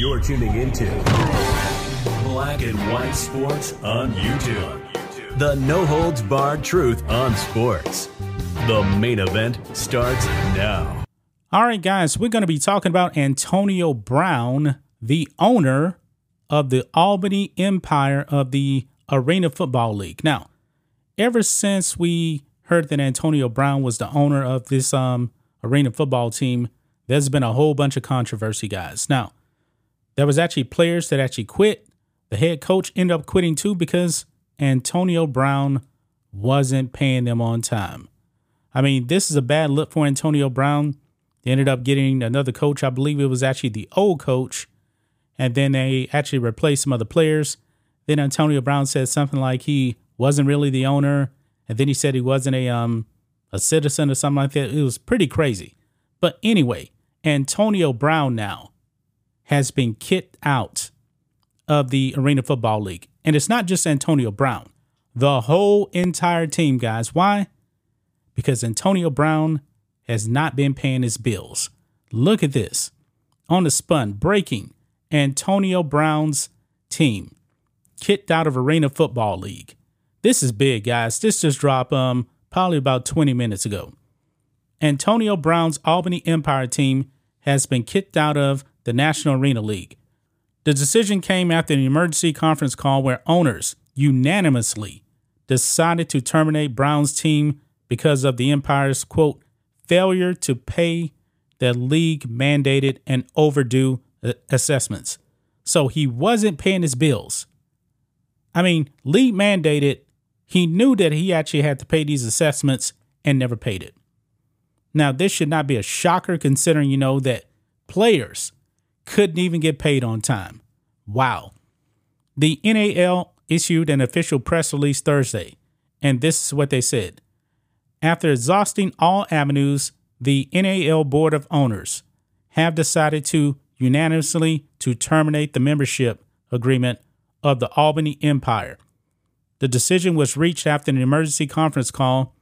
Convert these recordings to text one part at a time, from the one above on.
You're tuning into Black and White Sports on YouTube. The no holds barred truth on sports. The main event starts now. All right, guys, we're going to be talking about Antonio Brown, the owner of the Albany Empire of the Arena Football League. Now, ever since we heard that Antonio Brown was the owner of this um, arena football team, there's been a whole bunch of controversy, guys. Now, there was actually players that actually quit. The head coach ended up quitting too because Antonio Brown wasn't paying them on time. I mean, this is a bad look for Antonio Brown. They ended up getting another coach. I believe it was actually the old coach. And then they actually replaced some other players. Then Antonio Brown said something like he wasn't really the owner. And then he said he wasn't a um a citizen or something like that. It was pretty crazy. But anyway, Antonio Brown now has been kicked out of the Arena Football League. And it's not just Antonio Brown, the whole entire team, guys. Why? Because Antonio Brown has not been paying his bills. Look at this. On the spun, breaking Antonio Brown's team kicked out of Arena Football League. This is big, guys. This just dropped um probably about 20 minutes ago. Antonio Brown's Albany Empire team has been kicked out of the National Arena League. The decision came after an emergency conference call where owners unanimously decided to terminate Brown's team because of the Empire's quote failure to pay the league mandated and overdue uh, assessments. So he wasn't paying his bills. I mean, league mandated, he knew that he actually had to pay these assessments and never paid it. Now, this should not be a shocker considering you know that players couldn't even get paid on time. Wow. The NAL issued an official press release Thursday, and this is what they said. After exhausting all avenues, the NAL Board of Owners have decided to unanimously to terminate the membership agreement of the Albany Empire. The decision was reached after an emergency conference call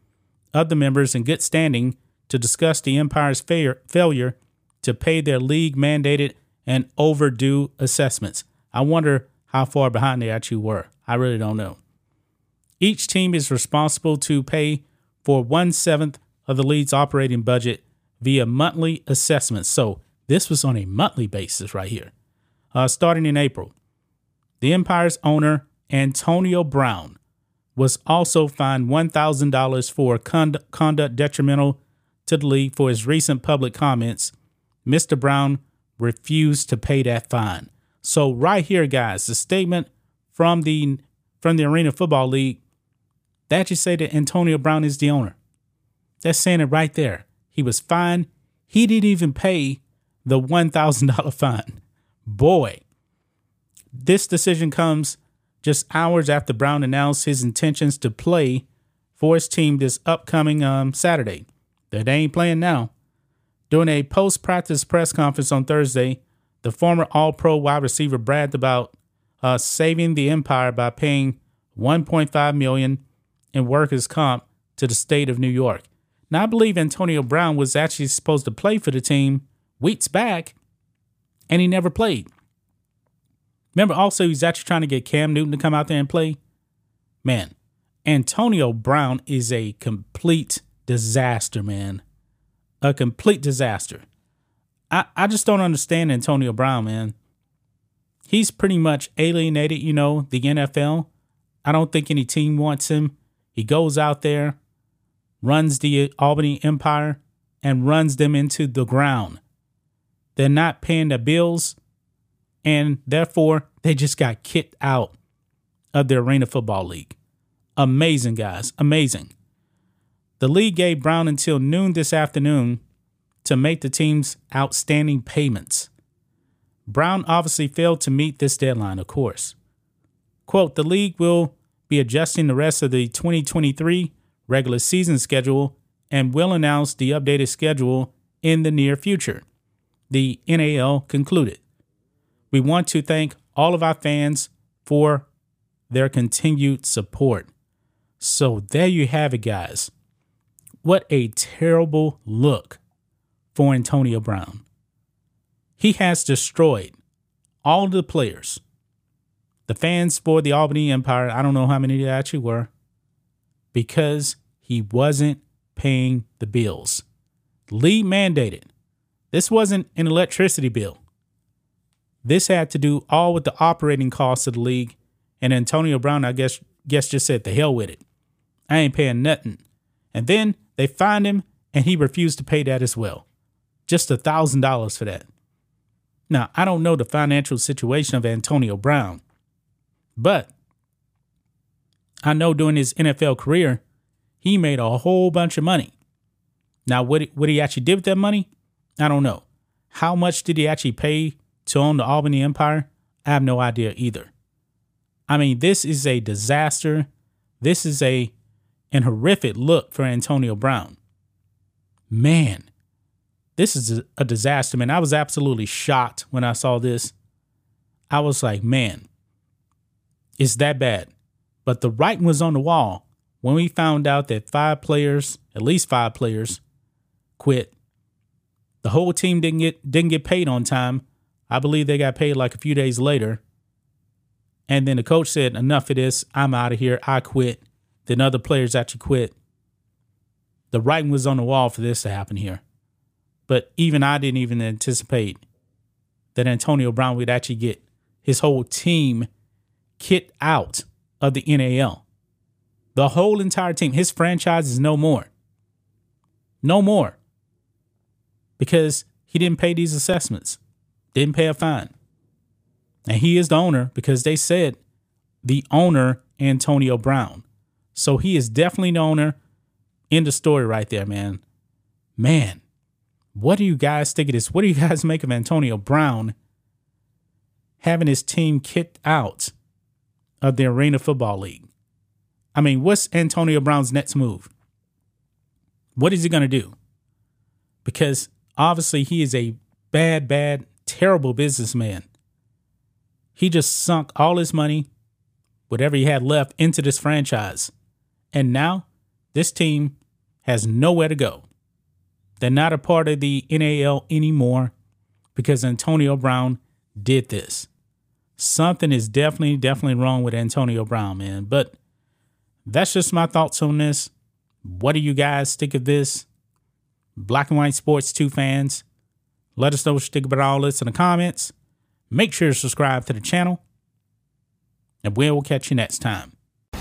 of the members in good standing to discuss the Empire's failure, failure to pay their league mandated and overdue assessments. I wonder how far behind they actually were. I really don't know. Each team is responsible to pay for one seventh of the league's operating budget via monthly assessments. So this was on a monthly basis right here, uh, starting in April. The Empire's owner, Antonio Brown, was also fined $1,000 for conduct, conduct detrimental to the league for his recent public comments. Mr. Brown refused to pay that fine. So right here, guys, the statement from the from the Arena Football League that you say that Antonio Brown is the owner. That's saying it right there. He was fined. He didn't even pay the $1,000 fine. Boy, this decision comes just hours after Brown announced his intentions to play for his team this upcoming um, Saturday. They ain't playing now. During a post practice press conference on Thursday, the former All Pro wide receiver bragged about uh, saving the Empire by paying 1.5 million in workers' comp to the state of New York. Now, I believe Antonio Brown was actually supposed to play for the team weeks back, and he never played. Remember, also, he's actually trying to get Cam Newton to come out there and play. Man, Antonio Brown is a complete disaster, man. A complete disaster. I, I just don't understand Antonio Brown, man. He's pretty much alienated, you know, the NFL. I don't think any team wants him. He goes out there, runs the Albany Empire, and runs them into the ground. They're not paying their bills, and therefore they just got kicked out of the Arena Football League. Amazing, guys. Amazing. The league gave Brown until noon this afternoon to make the team's outstanding payments. Brown obviously failed to meet this deadline, of course. Quote, the league will be adjusting the rest of the 2023 regular season schedule and will announce the updated schedule in the near future, the NAL concluded. We want to thank all of our fans for their continued support. So there you have it, guys. What a terrible look for Antonio Brown. He has destroyed all the players, the fans for the Albany Empire, I don't know how many there actually were, because he wasn't paying the bills. Lee mandated. This wasn't an electricity bill. This had to do all with the operating costs of the league. And Antonio Brown, I guess, guess just said, the hell with it. I ain't paying nothing. And then they fined him and he refused to pay that as well. Just a thousand dollars for that. Now, I don't know the financial situation of Antonio Brown, but I know during his NFL career, he made a whole bunch of money. Now, what, what he actually did with that money, I don't know. How much did he actually pay to own the Albany Empire? I have no idea either. I mean, this is a disaster. This is a an horrific look for Antonio Brown. Man, this is a disaster, man. I was absolutely shocked when I saw this. I was like, man, it's that bad. But the writing was on the wall when we found out that five players, at least five players, quit. The whole team didn't get didn't get paid on time. I believe they got paid like a few days later. And then the coach said, Enough of this. I'm out of here. I quit. Then other players actually quit. The writing was on the wall for this to happen here. But even I didn't even anticipate that Antonio Brown would actually get his whole team kicked out of the NAL. The whole entire team, his franchise is no more. No more. Because he didn't pay these assessments, didn't pay a fine. And he is the owner because they said the owner, Antonio Brown. So he is definitely the owner. In the story right there, man. Man, what do you guys think of this? What do you guys make of Antonio Brown having his team kicked out of the Arena Football League? I mean, what's Antonio Brown's next move? What is he going to do? Because obviously he is a bad, bad, terrible businessman. He just sunk all his money, whatever he had left, into this franchise. And now this team has nowhere to go. They're not a part of the NAL anymore because Antonio Brown did this. Something is definitely, definitely wrong with Antonio Brown, man. But that's just my thoughts on this. What do you guys think of this? Black and White Sports 2 fans, let us know what you think about all this in the comments. Make sure to subscribe to the channel, and we will catch you next time.